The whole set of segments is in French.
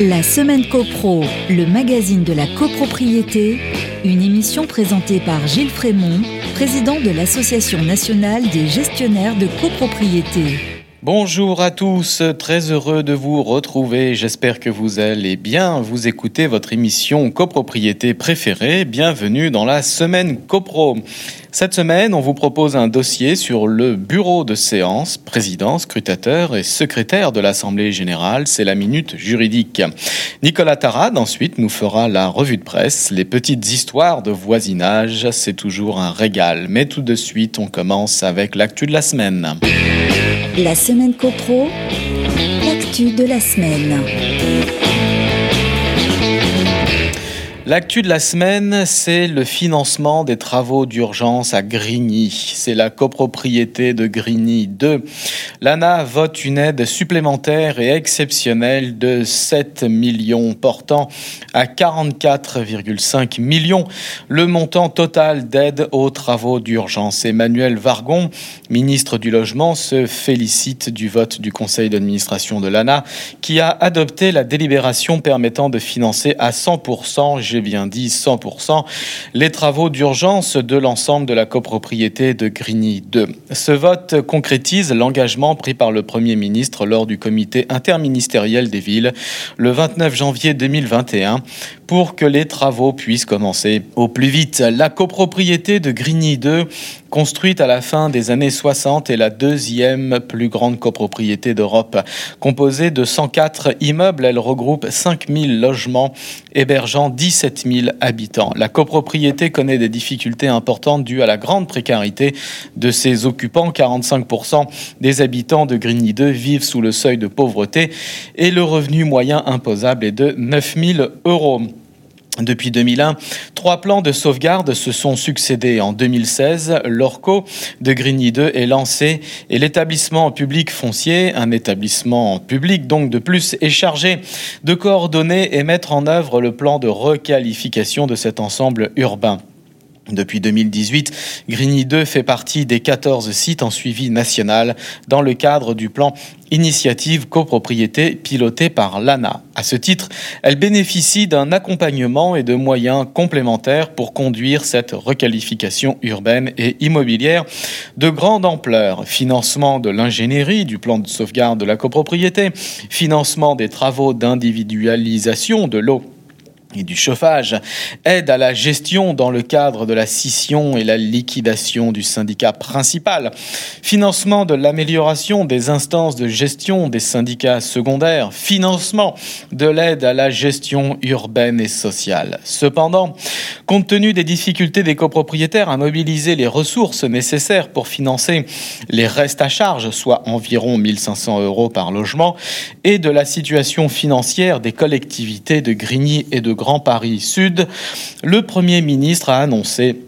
La semaine CoPro, le magazine de la copropriété, une émission présentée par Gilles Frémont, président de l'Association nationale des gestionnaires de copropriété. Bonjour à tous, très heureux de vous retrouver. J'espère que vous allez bien. Vous écoutez votre émission copropriété préférée. Bienvenue dans la semaine copro. Cette semaine, on vous propose un dossier sur le bureau de séance, président, scrutateur et secrétaire de l'Assemblée générale. C'est la minute juridique. Nicolas Tarade ensuite nous fera la revue de presse, les petites histoires de voisinage. C'est toujours un régal. Mais tout de suite, on commence avec l'actu de la semaine. La semaine copro, l'actu de la semaine. L'actu de la semaine, c'est le financement des travaux d'urgence à Grigny. C'est la copropriété de Grigny 2. L'ANA vote une aide supplémentaire et exceptionnelle de 7 millions, portant à 44,5 millions le montant total d'aide aux travaux d'urgence. Emmanuel Vargon, ministre du Logement, se félicite du vote du conseil d'administration de l'ANA qui a adopté la délibération permettant de financer à 100% j'ai bien dit 100%, les travaux d'urgence de l'ensemble de la copropriété de Grigny 2. Ce vote concrétise l'engagement pris par le Premier ministre lors du comité interministériel des villes le 29 janvier 2021 pour que les travaux puissent commencer au plus vite. La copropriété de Grigny 2 Construite à la fin des années 60, est la deuxième plus grande copropriété d'Europe. Composée de 104 immeubles, elle regroupe 5000 logements hébergeant 17 000 habitants. La copropriété connaît des difficultés importantes dues à la grande précarité de ses occupants. 45% des habitants de Grigny 2 vivent sous le seuil de pauvreté et le revenu moyen imposable est de 9 000 euros. Depuis 2001, trois plans de sauvegarde se sont succédés. En 2016, l'ORCO de Grigny 2 est lancé et l'établissement public foncier, un établissement public donc de plus, est chargé de coordonner et mettre en œuvre le plan de requalification de cet ensemble urbain. Depuis 2018, Grigny 2 fait partie des 14 sites en suivi national dans le cadre du plan Initiative copropriété piloté par l'ANA. À ce titre, elle bénéficie d'un accompagnement et de moyens complémentaires pour conduire cette requalification urbaine et immobilière de grande ampleur. Financement de l'ingénierie du plan de sauvegarde de la copropriété, financement des travaux d'individualisation de l'eau et du chauffage, aide à la gestion dans le cadre de la scission et la liquidation du syndicat principal, financement de l'amélioration des instances de gestion des syndicats secondaires, financement de l'aide à la gestion urbaine et sociale. Cependant, compte tenu des difficultés des copropriétaires à mobiliser les ressources nécessaires pour financer les restes à charge, soit environ 1500 euros par logement, et de la situation financière des collectivités de Grigny et de Grand Paris Sud, le Premier ministre a annoncé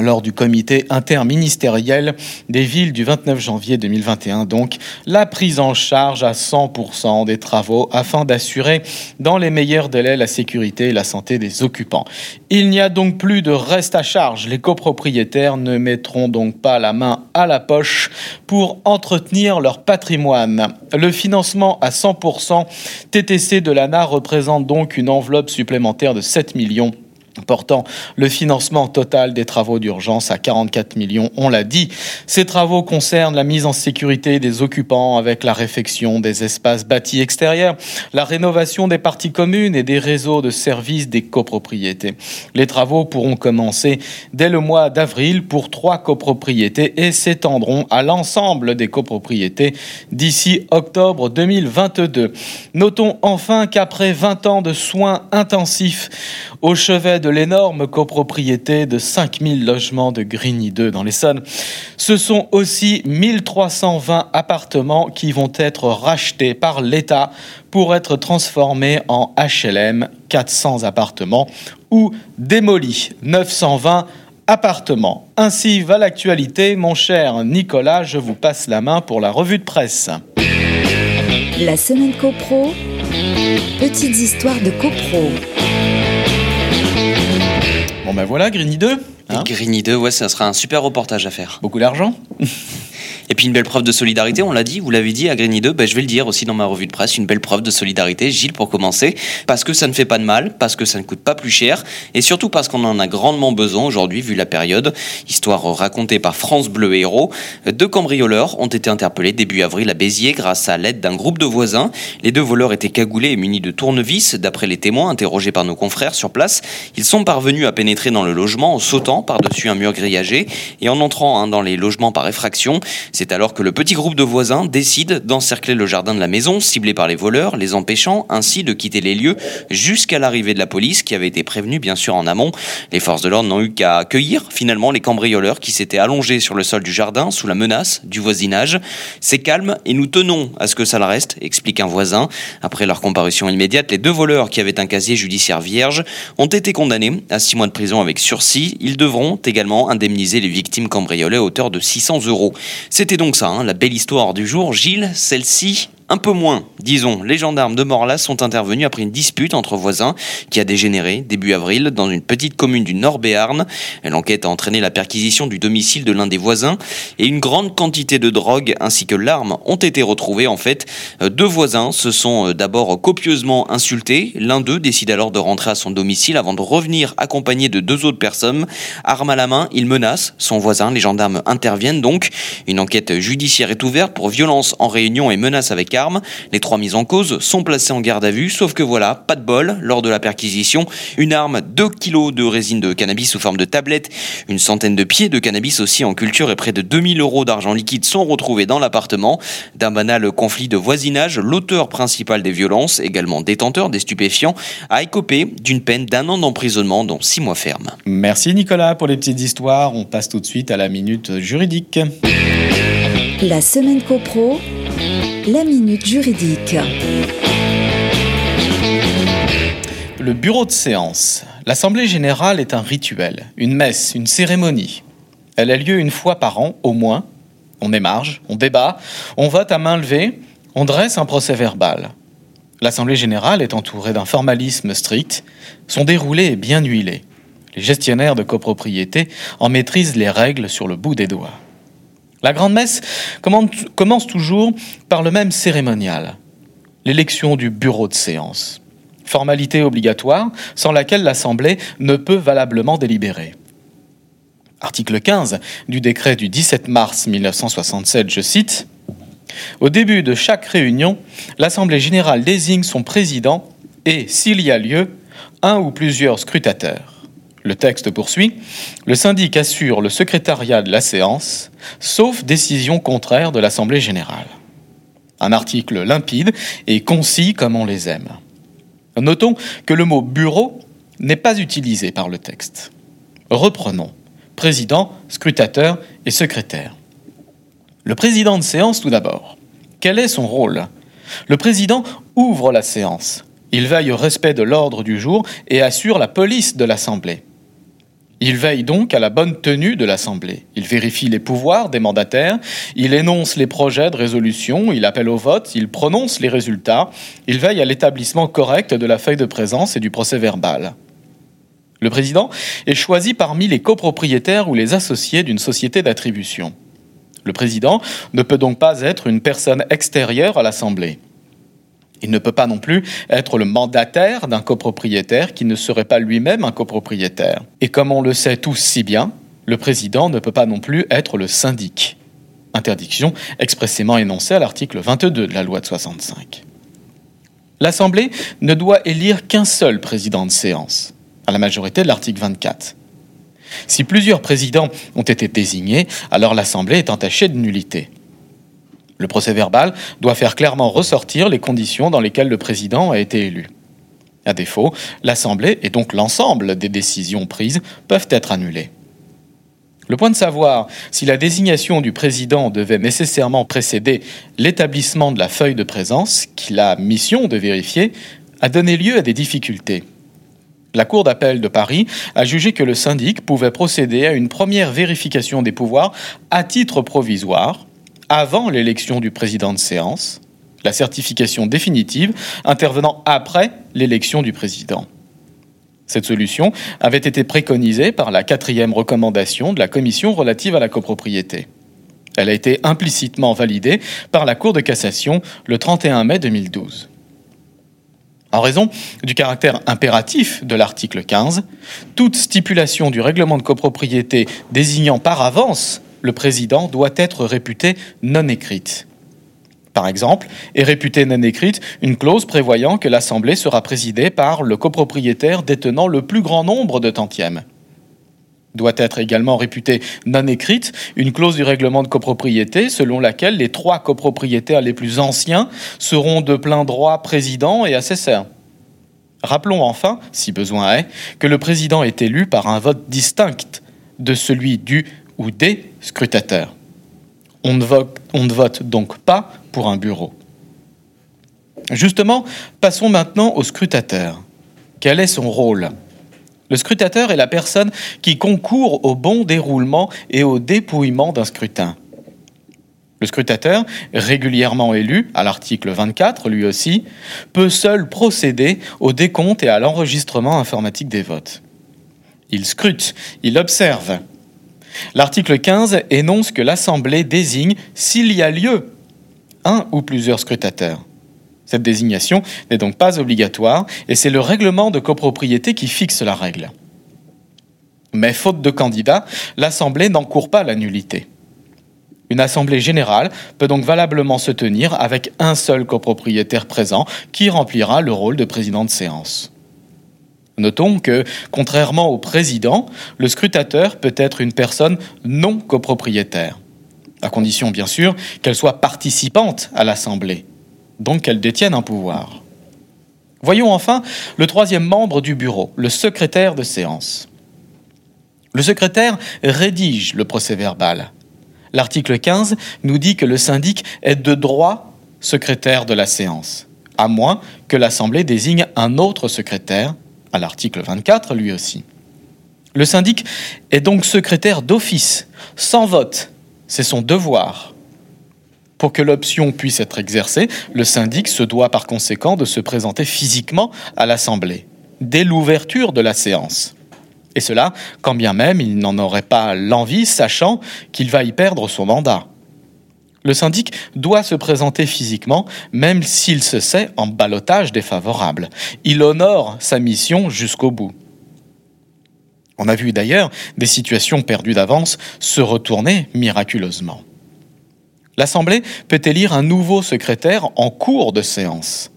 lors du comité interministériel des villes du 29 janvier 2021, donc la prise en charge à 100% des travaux afin d'assurer dans les meilleurs délais la sécurité et la santé des occupants. Il n'y a donc plus de reste à charge. Les copropriétaires ne mettront donc pas la main à la poche pour entretenir leur patrimoine. Le financement à 100% TTC de l'ANA représente donc une enveloppe supplémentaire de 7 millions portant le financement total des travaux d'urgence à 44 millions, on l'a dit. Ces travaux concernent la mise en sécurité des occupants avec la réfection des espaces bâtis extérieurs, la rénovation des parties communes et des réseaux de services des copropriétés. Les travaux pourront commencer dès le mois d'avril pour trois copropriétés et s'étendront à l'ensemble des copropriétés d'ici octobre 2022. Notons enfin qu'après 20 ans de soins intensifs au chevet de l'énorme copropriété de 5000 logements de Grigny 2 dans l'Essonne. Ce sont aussi 1320 appartements qui vont être rachetés par l'État pour être transformés en HLM, 400 appartements, ou démolis, 920 appartements. Ainsi va l'actualité, mon cher Nicolas, je vous passe la main pour la revue de presse. La semaine copro, petites histoires de copro. Bon ben voilà, Grigny 2. Hein Grigny 2, ouais, ça sera un super reportage à faire. Beaucoup d'argent Et puis une belle preuve de solidarité, on l'a dit, vous l'avez dit à Grigny 2, ben, je vais le dire aussi dans ma revue de presse, une belle preuve de solidarité, Gilles pour commencer, parce que ça ne fait pas de mal, parce que ça ne coûte pas plus cher, et surtout parce qu'on en a grandement besoin aujourd'hui vu la période. Histoire racontée par France Bleu Héros, deux cambrioleurs ont été interpellés début avril à Béziers grâce à l'aide d'un groupe de voisins. Les deux voleurs étaient cagoulés et munis de tournevis, d'après les témoins interrogés par nos confrères sur place. Ils sont parvenus à pénétrer dans le logement en sautant par-dessus un mur grillagé et en entrant hein, dans les logements par effraction. C'est alors que le petit groupe de voisins décide d'encercler le jardin de la maison, ciblé par les voleurs, les empêchant ainsi de quitter les lieux jusqu'à l'arrivée de la police qui avait été prévenue bien sûr en amont. Les forces de l'ordre n'ont eu qu'à accueillir finalement les cambrioleurs qui s'étaient allongés sur le sol du jardin sous la menace du voisinage. C'est calme et nous tenons à ce que ça le reste, explique un voisin. Après leur comparution immédiate, les deux voleurs qui avaient un casier judiciaire vierge ont été condamnés à six mois de prison avec sursis. Ils devront également indemniser les victimes cambriolées à hauteur de 600 euros. C'était donc ça, hein, la belle histoire du jour. Gilles, celle-ci un peu moins, disons, les gendarmes de Morlas sont intervenus après une dispute entre voisins qui a dégénéré début avril dans une petite commune du Nord Béarn. L'enquête a entraîné la perquisition du domicile de l'un des voisins et une grande quantité de drogue ainsi que l'arme ont été retrouvées. En fait, deux voisins se sont d'abord copieusement insultés. L'un d'eux décide alors de rentrer à son domicile avant de revenir accompagné de deux autres personnes. Arme à la main, il menace son voisin. Les gendarmes interviennent donc. Une enquête judiciaire est ouverte pour violence en réunion et menace avec les trois mises en cause sont placées en garde à vue, sauf que voilà, pas de bol, lors de la perquisition, une arme, 2 kilos de résine de cannabis sous forme de tablette, une centaine de pieds de cannabis aussi en culture et près de 2000 euros d'argent liquide sont retrouvés dans l'appartement. D'un banal conflit de voisinage, l'auteur principal des violences, également détenteur des stupéfiants, a écopé d'une peine d'un an d'emprisonnement dont 6 mois ferme. Merci Nicolas pour les petites histoires. On passe tout de suite à la minute juridique. La semaine copro la minute juridique. Le bureau de séance. L'Assemblée générale est un rituel, une messe, une cérémonie. Elle a lieu une fois par an, au moins. On émarge, on débat, on vote à main levée, on dresse un procès verbal. L'Assemblée générale est entourée d'un formalisme strict. Son déroulé est bien huilé. Les gestionnaires de copropriété en maîtrisent les règles sur le bout des doigts. La grande messe commence toujours par le même cérémonial, l'élection du bureau de séance, formalité obligatoire sans laquelle l'Assemblée ne peut valablement délibérer. Article 15 du décret du 17 mars 1967, je cite, Au début de chaque réunion, l'Assemblée générale désigne son président et, s'il y a lieu, un ou plusieurs scrutateurs. Le texte poursuit. Le syndic assure le secrétariat de la séance, sauf décision contraire de l'Assemblée générale. Un article limpide et concis comme on les aime. Notons que le mot bureau n'est pas utilisé par le texte. Reprenons. Président, scrutateur et secrétaire. Le président de séance tout d'abord. Quel est son rôle? Le président ouvre la séance. Il veille au respect de l'ordre du jour et assure la police de l'Assemblée. Il veille donc à la bonne tenue de l'Assemblée. Il vérifie les pouvoirs des mandataires, il énonce les projets de résolution, il appelle au vote, il prononce les résultats, il veille à l'établissement correct de la feuille de présence et du procès verbal. Le président est choisi parmi les copropriétaires ou les associés d'une société d'attribution. Le président ne peut donc pas être une personne extérieure à l'Assemblée. Il ne peut pas non plus être le mandataire d'un copropriétaire qui ne serait pas lui-même un copropriétaire. Et comme on le sait tous si bien, le président ne peut pas non plus être le syndic. Interdiction expressément énoncée à l'article 22 de la loi de 65. L'Assemblée ne doit élire qu'un seul président de séance, à la majorité de l'article 24. Si plusieurs présidents ont été désignés, alors l'Assemblée est entachée de nullité. Le procès verbal doit faire clairement ressortir les conditions dans lesquelles le président a été élu. À défaut, l'Assemblée et donc l'ensemble des décisions prises peuvent être annulées. Le point de savoir si la désignation du président devait nécessairement précéder l'établissement de la feuille de présence qu'il a mission de vérifier a donné lieu à des difficultés. La Cour d'appel de Paris a jugé que le syndic pouvait procéder à une première vérification des pouvoirs à titre provisoire avant l'élection du président de séance, la certification définitive intervenant après l'élection du président. Cette solution avait été préconisée par la quatrième recommandation de la Commission relative à la copropriété. Elle a été implicitement validée par la Cour de cassation le 31 mai 2012. En raison du caractère impératif de l'article 15, toute stipulation du règlement de copropriété désignant par avance le président doit être réputée non écrite. Par exemple, est réputée non écrite une clause prévoyant que l'Assemblée sera présidée par le copropriétaire détenant le plus grand nombre de tantièmes. Doit être également réputée non écrite une clause du règlement de copropriété selon laquelle les trois copropriétaires les plus anciens seront de plein droit président et assesseur. Rappelons enfin, si besoin est, que le président est élu par un vote distinct de celui du ou des scrutateurs. On ne, vote, on ne vote donc pas pour un bureau. Justement, passons maintenant au scrutateur. Quel est son rôle? Le scrutateur est la personne qui concourt au bon déroulement et au dépouillement d'un scrutin. Le scrutateur, régulièrement élu, à l'article 24 lui aussi, peut seul procéder au décompte et à l'enregistrement informatique des votes. Il scrute, il observe. L'article 15 énonce que l'Assemblée désigne, s'il y a lieu, un ou plusieurs scrutateurs. Cette désignation n'est donc pas obligatoire et c'est le règlement de copropriété qui fixe la règle. Mais faute de candidats, l'Assemblée n'encourt pas la nullité. Une assemblée générale peut donc valablement se tenir avec un seul copropriétaire présent qui remplira le rôle de président de séance. Notons que, contrairement au président, le scrutateur peut être une personne non copropriétaire, à condition bien sûr qu'elle soit participante à l'Assemblée, donc qu'elle détienne un pouvoir. Voyons enfin le troisième membre du bureau, le secrétaire de séance. Le secrétaire rédige le procès verbal. L'article 15 nous dit que le syndic est de droit secrétaire de la séance, à moins que l'Assemblée désigne un autre secrétaire, à l'article 24 lui aussi. Le syndic est donc secrétaire d'office, sans vote, c'est son devoir. Pour que l'option puisse être exercée, le syndic se doit par conséquent de se présenter physiquement à l'Assemblée, dès l'ouverture de la séance. Et cela, quand bien même il n'en aurait pas l'envie, sachant qu'il va y perdre son mandat. Le syndic doit se présenter physiquement, même s'il se sait en balotage défavorable. Il honore sa mission jusqu'au bout. On a vu d'ailleurs des situations perdues d'avance se retourner miraculeusement. L'Assemblée peut élire un nouveau secrétaire en cours de séance.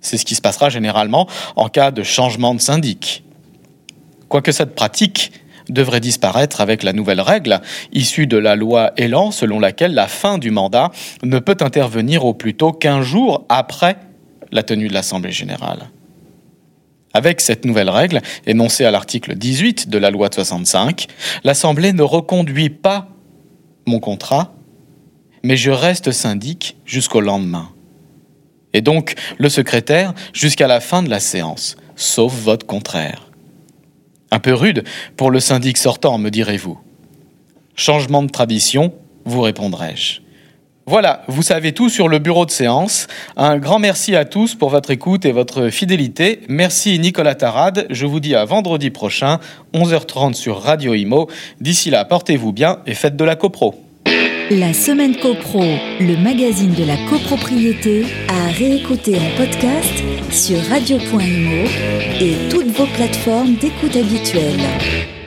C'est ce qui se passera généralement en cas de changement de syndic quoique cette pratique devrait disparaître avec la nouvelle règle issue de la loi Elan selon laquelle la fin du mandat ne peut intervenir au plus tôt qu'un jour après la tenue de l'Assemblée générale. Avec cette nouvelle règle, énoncée à l'article 18 de la loi de 65, l'Assemblée ne reconduit pas mon contrat, mais je reste syndic jusqu'au lendemain. Et donc le secrétaire jusqu'à la fin de la séance, sauf vote contraire. Un peu rude pour le syndic sortant, me direz-vous. Changement de tradition, vous répondrai-je. Voilà, vous savez tout sur le bureau de séance. Un grand merci à tous pour votre écoute et votre fidélité. Merci Nicolas Tarade. Je vous dis à vendredi prochain, 11h30 sur Radio Imo. D'ici là, portez-vous bien et faites de la copro. La semaine copro, le magazine de la copropriété, à réécouter en podcast sur radio.imo et toutes vos plateformes d'écoute habituelles.